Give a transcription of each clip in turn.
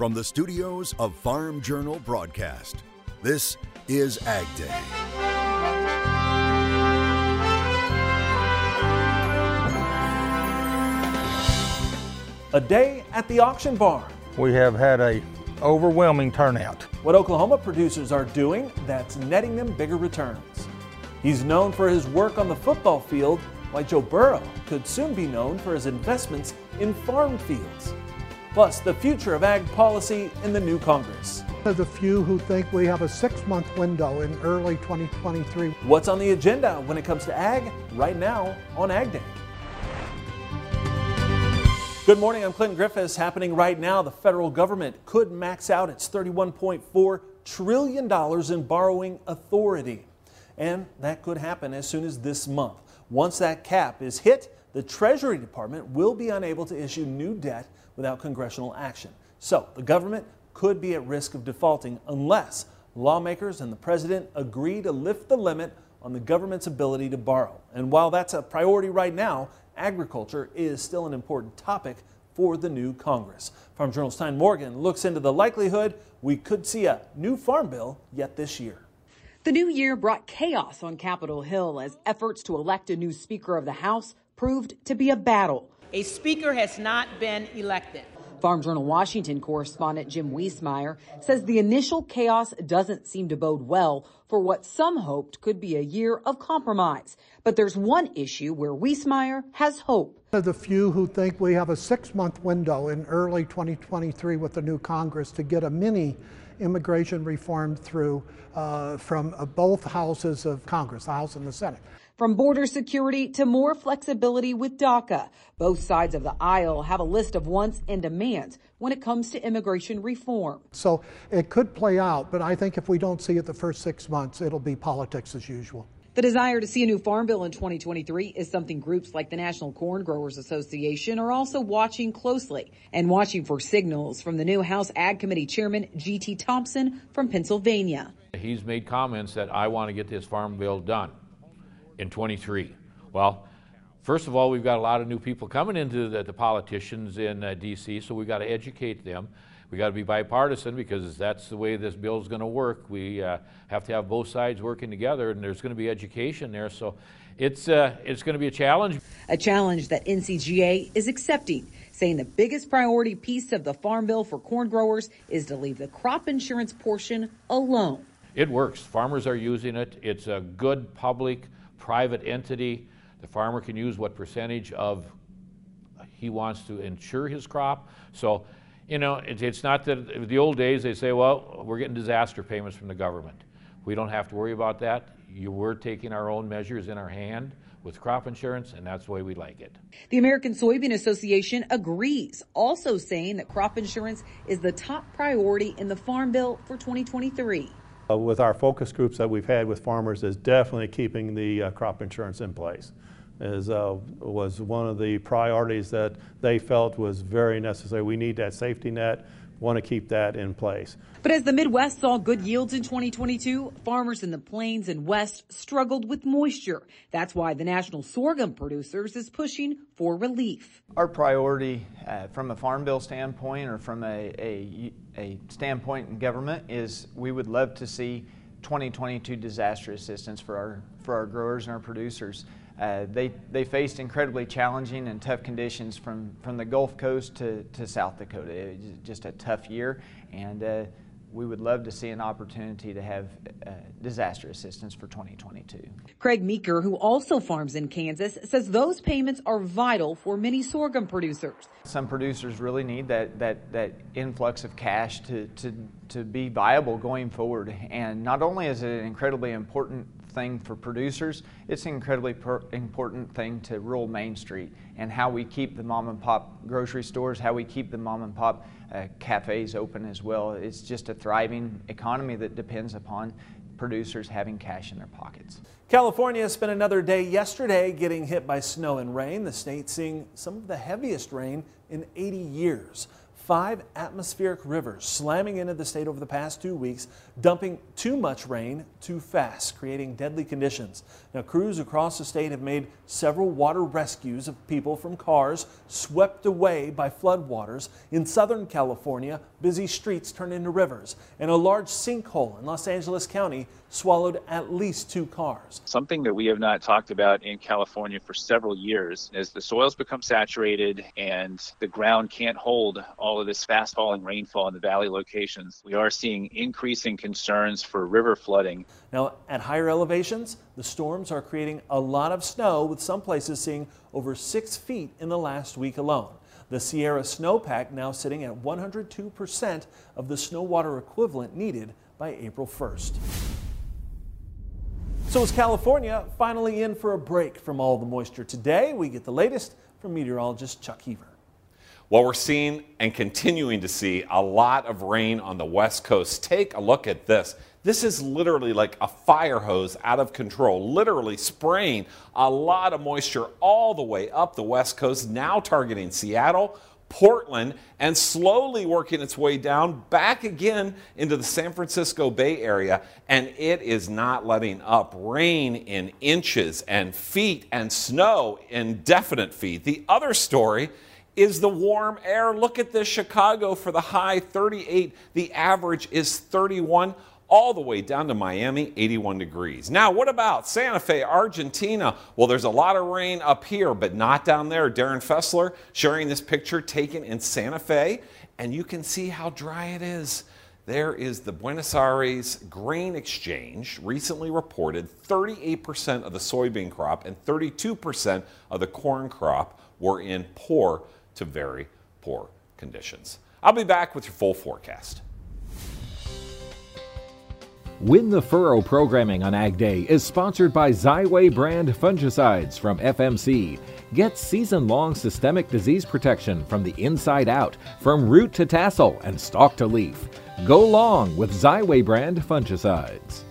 From the studios of Farm Journal Broadcast, this is Ag Day. A day at the auction barn. We have had a overwhelming turnout. What Oklahoma producers are doing that's netting them bigger returns. He's known for his work on the football field, while Joe Burrow could soon be known for his investments in farm fields. Plus, the future of ag policy in the new Congress. There's a few who think we have a six month window in early 2023. What's on the agenda when it comes to ag right now on Ag Day? Good morning, I'm Clinton Griffiths. Happening right now, the federal government could max out its $31.4 trillion in borrowing authority. And that could happen as soon as this month. Once that cap is hit, the Treasury Department will be unable to issue new debt without congressional action. So the government could be at risk of defaulting unless lawmakers and the president agree to lift the limit on the government's ability to borrow. And while that's a priority right now, agriculture is still an important topic for the new Congress. Farm Journal's Tyne Morgan looks into the likelihood we could see a new farm bill yet this year. The new year brought chaos on Capitol Hill as efforts to elect a new Speaker of the House proved to be a battle. A Speaker has not been elected. Farm Journal Washington correspondent Jim Wiesemeyer says the initial chaos doesn't seem to bode well for what some hoped could be a year of compromise. But there's one issue where Wiesemeyer has hope. There's a few who think we have a six month window in early 2023 with the new Congress to get a mini immigration reform through uh, from uh, both houses of Congress, the House and the Senate. From border security to more flexibility with DACA, both sides of the aisle have a list of wants and demands when it comes to immigration reform. So it could play out, but I think if we don't see it the first six months, it'll be politics as usual. The desire to see a new farm bill in 2023 is something groups like the National Corn Growers Association are also watching closely and watching for signals from the new House Ag Committee Chairman G.T. Thompson from Pennsylvania. He's made comments that I want to get this farm bill done in 23. Well, first of all, we've got a lot of new people coming into the, the politicians in uh, D.C., so we've got to educate them. We've got to be bipartisan because that's the way this bill is going to work. We uh, have to have both sides working together, and there's going to be education there. So it's uh, it's going to be a challenge. A challenge that NCGA is accepting, saying the biggest priority piece of the farm bill for corn growers is to leave the crop insurance portion alone. It works. Farmers are using it. It's a good public private entity. The farmer can use what percentage of he wants to insure his crop. So, you know, it, it's not that the old days they say, well, we're getting disaster payments from the government. We don't have to worry about that. You, we're taking our own measures in our hand with crop insurance, and that's the way we like it. The American Soybean Association agrees, also saying that crop insurance is the top priority in the Farm Bill for 2023. Uh, with our focus groups that we've had with farmers is definitely keeping the uh, crop insurance in place. Is, uh, was one of the priorities that they felt was very necessary. We need that safety net want to keep that in place. But as the Midwest saw good yields in 2022, farmers in the plains and west struggled with moisture. That's why the National Sorghum Producers is pushing for relief. Our priority uh, from a farm bill standpoint or from a, a, a standpoint in government is we would love to see 2022 disaster assistance for our, for our growers and our producers. Uh, they, they faced incredibly challenging and tough conditions from, from the Gulf Coast to, to South Dakota. It was just a tough year, and uh, we would love to see an opportunity to have uh, disaster assistance for 2022. Craig Meeker, who also farms in Kansas, says those payments are vital for many sorghum producers. Some producers really need that, that, that influx of cash to, to, to be viable going forward. And not only is it an incredibly important thing for producers, it's an incredibly important thing to rural Main Street and how we keep the mom and pop grocery stores, how we keep the mom and pop uh, cafes open as well. It's just a thriving economy that depends upon producers having cash in their pockets. California spent another day yesterday getting hit by snow and rain, the state seeing some of the heaviest rain in 80 years five atmospheric rivers slamming into the state over the past two weeks, dumping too much rain too fast, creating deadly conditions. Now, crews across the state have made several water rescues of people from cars swept away by floodwaters. In Southern California, Busy streets turned into rivers, and a large sinkhole in Los Angeles County swallowed at least two cars. Something that we have not talked about in California for several years as the soils become saturated and the ground can't hold all of this fast falling rainfall in the valley locations. We are seeing increasing concerns for river flooding. Now, at higher elevations, the storms are creating a lot of snow, with some places seeing over six feet in the last week alone. The Sierra snowpack now sitting at 102% of the snow water equivalent needed by April 1st. So is California finally in for a break from all the moisture? Today, we get the latest from meteorologist Chuck Heaver. Well, we're seeing and continuing to see a lot of rain on the west coast. Take a look at this. This is literally like a fire hose out of control, literally spraying a lot of moisture all the way up the west coast, now targeting Seattle, Portland, and slowly working its way down back again into the San Francisco Bay Area. And it is not letting up. Rain in inches and feet, and snow in definite feet. The other story is the warm air. Look at this Chicago for the high 38, the average is 31 all the way down to Miami, 81 degrees. Now, what about Santa Fe, Argentina? Well, there's a lot of rain up here, but not down there. Darren Fessler sharing this picture taken in Santa Fe, and you can see how dry it is. There is the Buenos Aires Grain Exchange recently reported 38% of the soybean crop and 32% of the corn crop were in poor to very poor conditions. I'll be back with your full forecast. Win the Furrow programming on Ag Day is sponsored by Xyway brand fungicides from FMC. Get season long systemic disease protection from the inside out, from root to tassel and stalk to leaf. Go long with Xyway brand fungicides.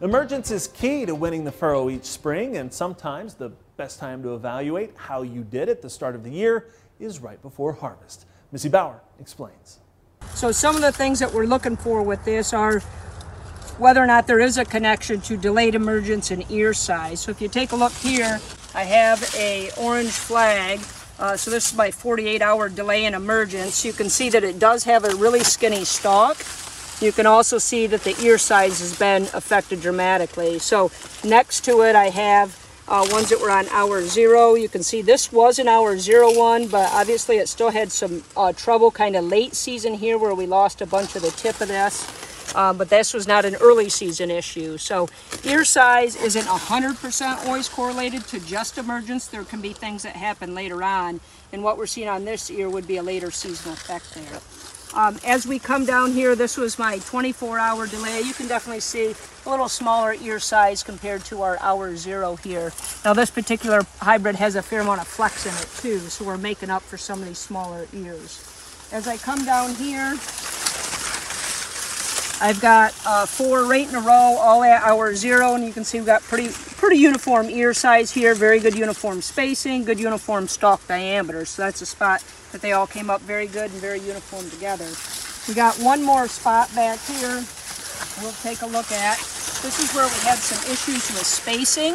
Emergence is key to winning the furrow each spring, and sometimes the best time to evaluate how you did at the start of the year is right before harvest. Missy Bauer explains. So, some of the things that we're looking for with this are whether or not there is a connection to delayed emergence and ear size. So if you take a look here, I have a orange flag. Uh, so this is my 48 hour delay in emergence. You can see that it does have a really skinny stalk. You can also see that the ear size has been affected dramatically. So next to it I have uh, ones that were on hour zero. You can see this was an hour zero one, but obviously it still had some uh, trouble kind of late season here where we lost a bunch of the tip of this um, but this was not an early season issue. So ear size isn't 100% always correlated to just emergence. There can be things that happen later on, and what we're seeing on this ear would be a later seasonal effect there. Um, as we come down here, this was my 24 hour delay. You can definitely see a little smaller ear size compared to our hour zero here. Now this particular hybrid has a fair amount of flex in it too, so we're making up for some of these smaller ears. As I come down here, I've got uh, four right in a row, all at hour zero, and you can see we've got pretty pretty uniform ear size here, very good uniform spacing, good uniform stalk diameter. So that's a spot that they all came up very good and very uniform together. We got one more spot back here we'll take a look at. This is where we had some issues with spacing.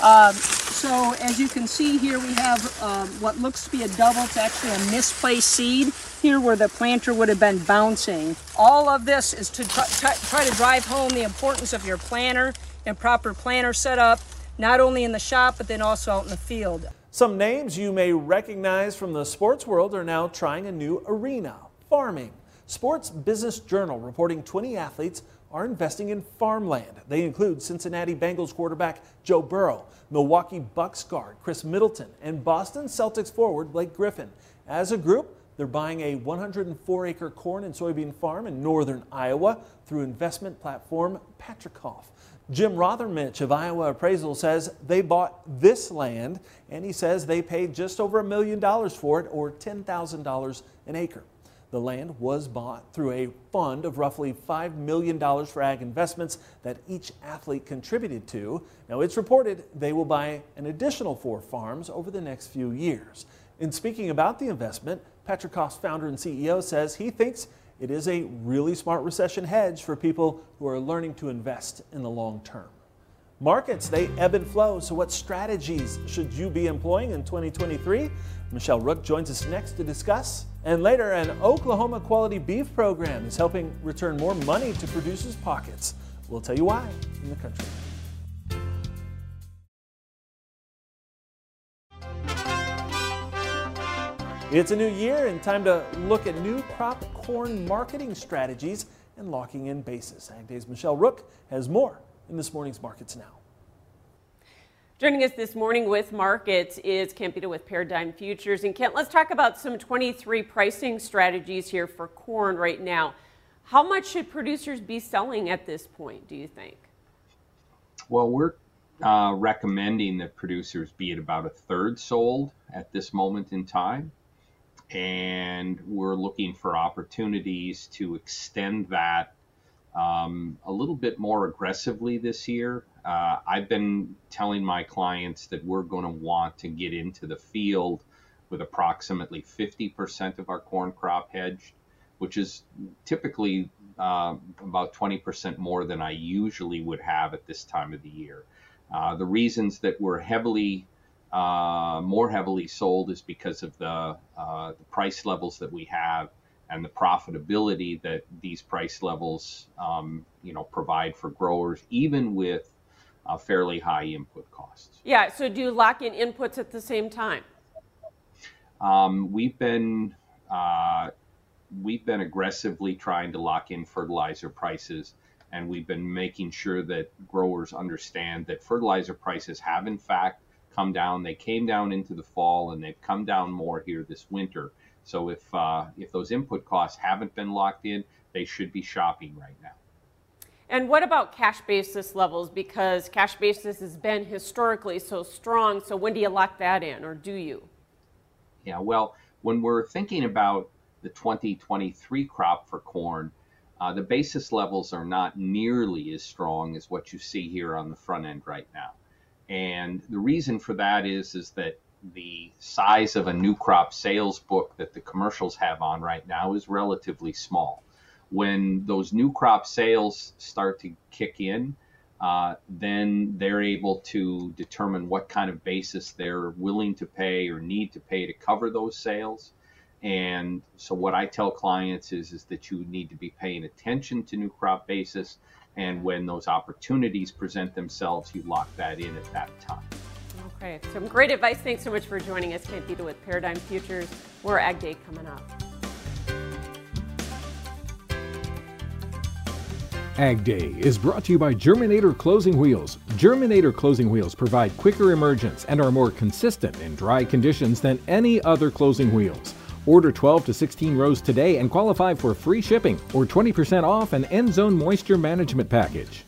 Um, so as you can see here, we have um, what looks to be a double. It's actually a misplaced seed here where the planter would have been bouncing. All of this is to try to drive home the importance of your planter and proper planter setup, not only in the shop, but then also out in the field. Some names you may recognize from the sports world are now trying a new arena, farming. Sports Business Journal reporting 20 athletes are investing in farmland. They include Cincinnati Bengals quarterback Joe Burrow, Milwaukee Bucks guard Khris Middleton, and Boston Celtics forward Blake Griffin. As a group, they're buying a 104 acre corn and soybean farm in northern Iowa through investment platform Patricof. Jim Rothermich of Iowa Appraisal says they bought this land and he says they paid just over a million dollars for it or $10,000 an acre. The land was bought through a fund of roughly $5 million for ag investments that each athlete contributed to. Now, it's reported they will buy an additional four farms over the next few years. In speaking about the investment, Patricof's founder and CEO says he thinks it is a really smart recession hedge for people who are learning to invest in the long term. Markets, they ebb and flow, so what strategies should you be employing in 2023? Michelle Rook joins us next to discuss. And later, an Oklahoma quality beef program is helping return more money to producers' pockets. We'll tell you why in the country. It's a new year and time to look at new crop corn marketing strategies and locking in basis. Ag Day's Michelle Rook has more in this morning's Markets Now. Joining us this morning with markets is Kent Vita with Paradigm Futures. And Kent, let's talk about some 23 pricing strategies here for corn right now. How much should producers be selling at this point, do you think? Well, we're uh, recommending that producers be at about a third sold at this moment in time and we're looking for opportunities to extend that um, a little bit more aggressively this year. Uh, I've been telling my clients that we're going to want to get into the field with approximately 50% of our corn crop hedged, which is typically uh, about 20% more than I usually would have at this time of the year. Uh, the reasons that we're heavily uh, more heavily sold is because of the, uh, the, price levels that we have and the profitability that these price levels, um, you know, provide for growers, even with uh, fairly high input costs. Yeah. So do you lock in inputs at the same time? Um, we've been uh, we've been aggressively trying to lock in fertilizer prices, and we've been making sure that growers understand that fertilizer prices have in fact come down. They came down into the fall and they've come down more here this winter. So if uh, if those input costs haven't been locked in, they should be shopping right now. And what about cash basis levels? Because cash basis has been historically so strong. So when do you lock that in, or do you? Yeah, well, when we're thinking about the 2023 crop for corn, uh, the basis levels are not nearly as strong as what you see here on the front end right now. And the reason for that is is that the size of a new crop sales book that the commercials have on right now is relatively small. When those new crop sales start to kick in, uh, then they're able to determine what kind of basis they're willing to pay or need to pay to cover those sales. And so what I tell clients is, is that you need to be paying attention to new crop basis and when those opportunities present themselves, you lock that in at that time. Okay, some great advice. Thanks so much for joining us, Kent Vita with Paradigm Futures. More Ag Day coming up. Ag Day is brought to you by Germinator Closing Wheels. Germinator Closing Wheels provide quicker emergence and are more consistent in dry conditions than any other closing wheels. Order 12 to 16 rows today and qualify for free shipping or 20% off an end zone moisture management package.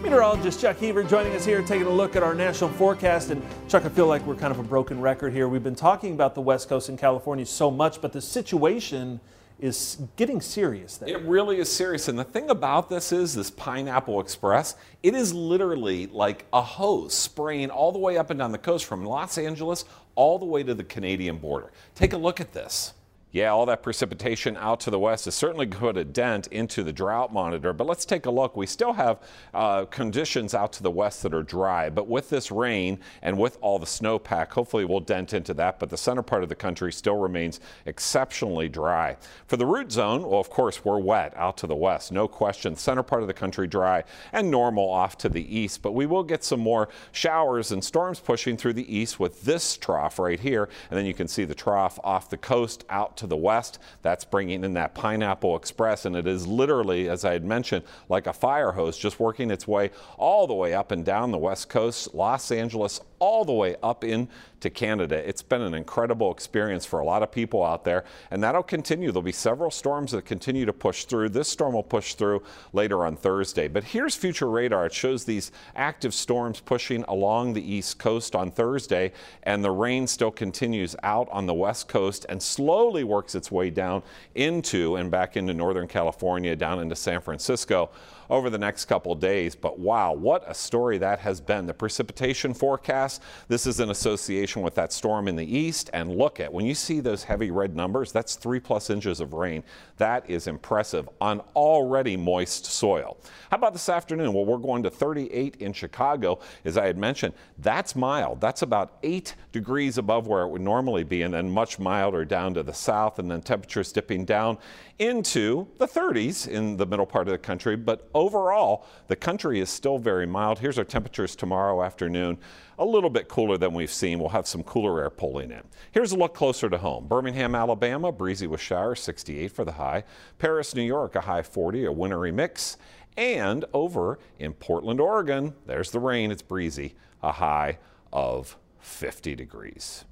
Meteorologist Chuck Heaver joining us here, taking a look at our national forecast. And Chuck, I feel like we're kind of a broken record here. We've been talking about the West Coast and California so much, but the situation is getting serious there. It really is serious. And the thing about this is this Pineapple Express, it is literally like a hose spraying all the way up and down the coast from Los Angeles all the way to the Canadian border. Take a look at this. Yeah, all that precipitation out to the west has certainly put a dent into the drought monitor. But let's take a look. We still have uh, conditions out to the west that are dry. But with this rain and with all the snowpack, hopefully we'll dent into that. But the center part of the country still remains exceptionally dry. For the root zone, well, of course, we're wet out to the west. No question. Center part of the country dry and normal off to the east. But we will get some more showers and storms pushing through the east with this trough right here. And then you can see the trough off the coast out to to the west. That's bringing in that Pineapple Express, and it is literally, as I had mentioned, like a fire hose just working its way all the way up and down the west coast, Los Angeles, all the way up into Canada. It's been an incredible experience for a lot of people out there, and that'll continue. There'll be several storms that continue to push through. This storm will push through later on Thursday. But here's future radar. It shows these active storms pushing along the east coast on Thursday, and the rain still continues out on the west coast and slowly works its way down into and back into Northern California, down into San Francisco over the next couple days. But wow, what a story that has been. The precipitation forecast. This is in association with that storm in the east. And look at when you see those heavy red numbers, that's three plus inches of rain. That is impressive on already moist soil. How about this afternoon? Well, we're going to 38 in Chicago. As I had mentioned, that's mild. That's about eight degrees above where it would normally be, and then much milder down to the south, and then temperatures dipping down into the 30s in the middle part of the country. But overall, the country is still very mild. Here's our temperatures tomorrow afternoon. A little bit cooler than we've seen. We'll have some cooler air pulling in. Here's a look closer to home. Birmingham, Alabama, breezy with showers, 68 for the high. Paris, New York, a high 40, a wintry mix. And over in Portland, Oregon, there's the rain. It's breezy, a high of 50 degrees.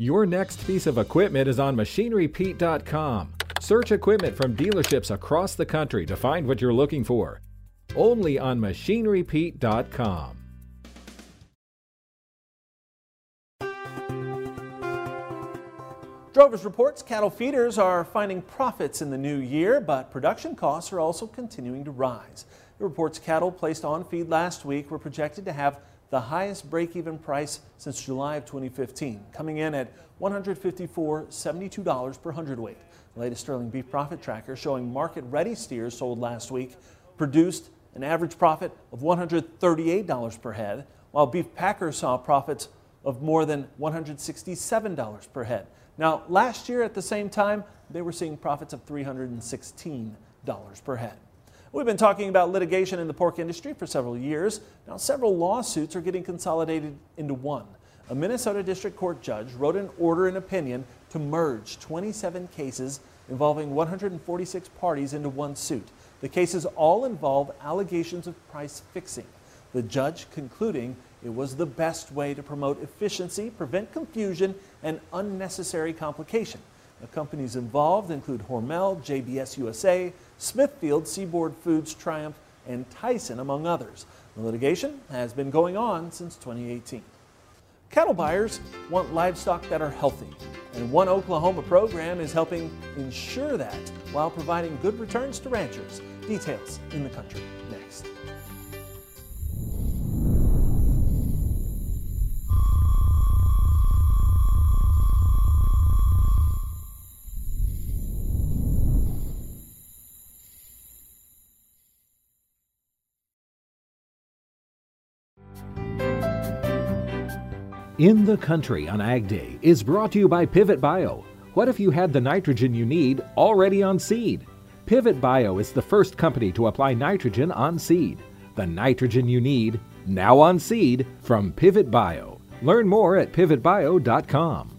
Your next piece of equipment is on MachineryPete.com. Search equipment from dealerships across the country to find what you're looking for. Only on MachineryPete.com. Drovers reports cattle feeders are finding profits in the new year, but production costs are also continuing to rise. It reports cattle placed on feed last week were projected to have the highest break-even price since July of 2015, coming in at $154.72 per hundredweight. The latest Sterling Beef Profit Tracker showing market-ready steers sold last week produced an average profit of $138 per head, while beef packers saw profits of more than $167 per head. Now, last year at the same time, they were seeing profits of $316 per head. We've been talking about litigation in the pork industry for several years. Now, several lawsuits are getting consolidated into one. A Minnesota District Court judge wrote an order and opinion to merge 27 cases involving 146 parties into one suit. The cases all involve allegations of price fixing. The judge concluding it was the best way to promote efficiency, prevent confusion, and unnecessary complication. The companies involved include Hormel, JBS USA, Smithfield, Seaboard Foods, Triumph, and Tyson, among others. The litigation has been going on since 2018. Cattle buyers want livestock that are healthy, and One Oklahoma program is helping ensure that while providing good returns to ranchers. Details in the country next. In the Country on Ag Day is brought to you by Pivot Bio. What if you had the nitrogen you need already on seed? Pivot Bio is the first company to apply nitrogen on seed. The nitrogen you need, now on seed, from Pivot Bio. Learn more at pivotbio.com.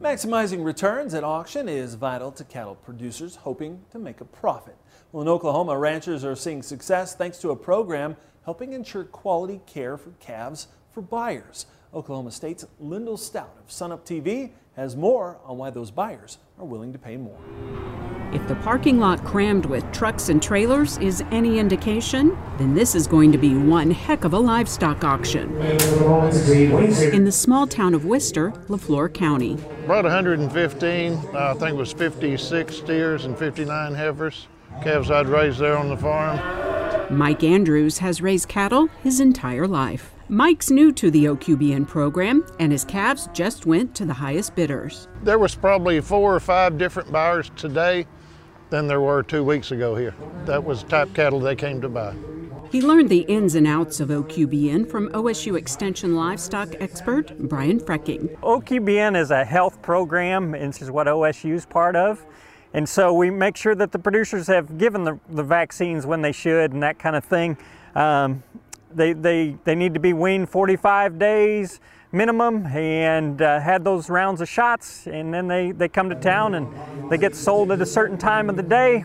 Maximizing returns at auction is vital to cattle producers hoping to make a profit. Well, in Oklahoma, ranchers are seeing success thanks to a program helping ensure quality care for calves for buyers. Oklahoma State's Lyndall Stout of Sunup TV has more on why those buyers are willing to pay more. If the parking lot crammed with trucks and trailers is any indication, then this is going to be one heck of a livestock auction. In the small town of Wister, LeFlore County. About 115, I think it was 56 steers and 59 heifers, calves I'd raised there on the farm. Mike Andrews has raised cattle his entire life. Mike's new to the OQBN program, and his calves just went to the highest bidders. There was probably four or five different buyers today than there were two weeks ago here. That was the type cattle they came to buy. He learned the ins and outs of OQBN from OSU Extension livestock expert Brian Freking. OQBN is a health program, and this is what OSU is part of. And so we make sure that the producers have given the, the vaccines when they should and that kind of thing. Um, they, they, they need to be weaned 45 days minimum and uh, had those rounds of shots and then they, they come to town and they get sold at a certain time of the day.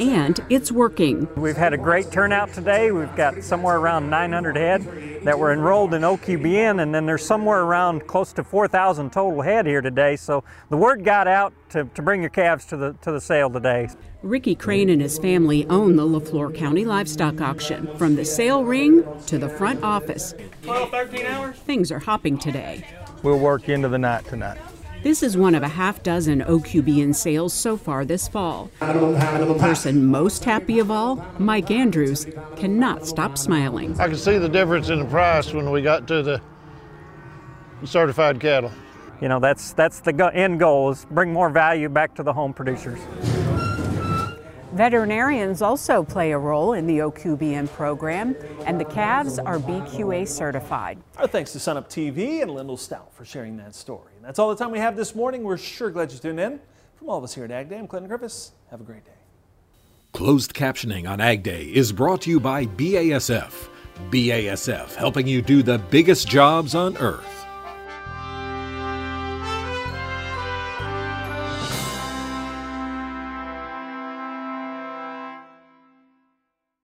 And it's working. We've had a great turnout today. We've got somewhere around 900 head that were enrolled in OQBN and then there's somewhere around close to 4,000 total head here today. So the word got out to, to bring your calves to the, to the sale today. Ricky Crane and his family own the LeFlore County Livestock Auction. From the sale ring to the front office. 12, 13 hours? Things are hopping today. We'll work into the night tonight. This is one of a half dozen OQBN sales so far this fall. The person most happy of all, Mike Andrews, cannot stop smiling. I can see the difference in the price when we got to the certified cattle. You know, that's that's the go- end goal is bring more value back to the home producers. Veterinarians also play a role in the OQBN program, and the calves are BQA certified. Our thanks to Sunup TV and Lyndall Stout for sharing that story. And that's all the time we have this morning. We're sure glad you tuned in. From all of us here at Ag Day, I'm Clinton Griffiths. Have a great day. Closed captioning on Ag Day is brought to you by BASF. BASF, helping you do the biggest jobs on earth.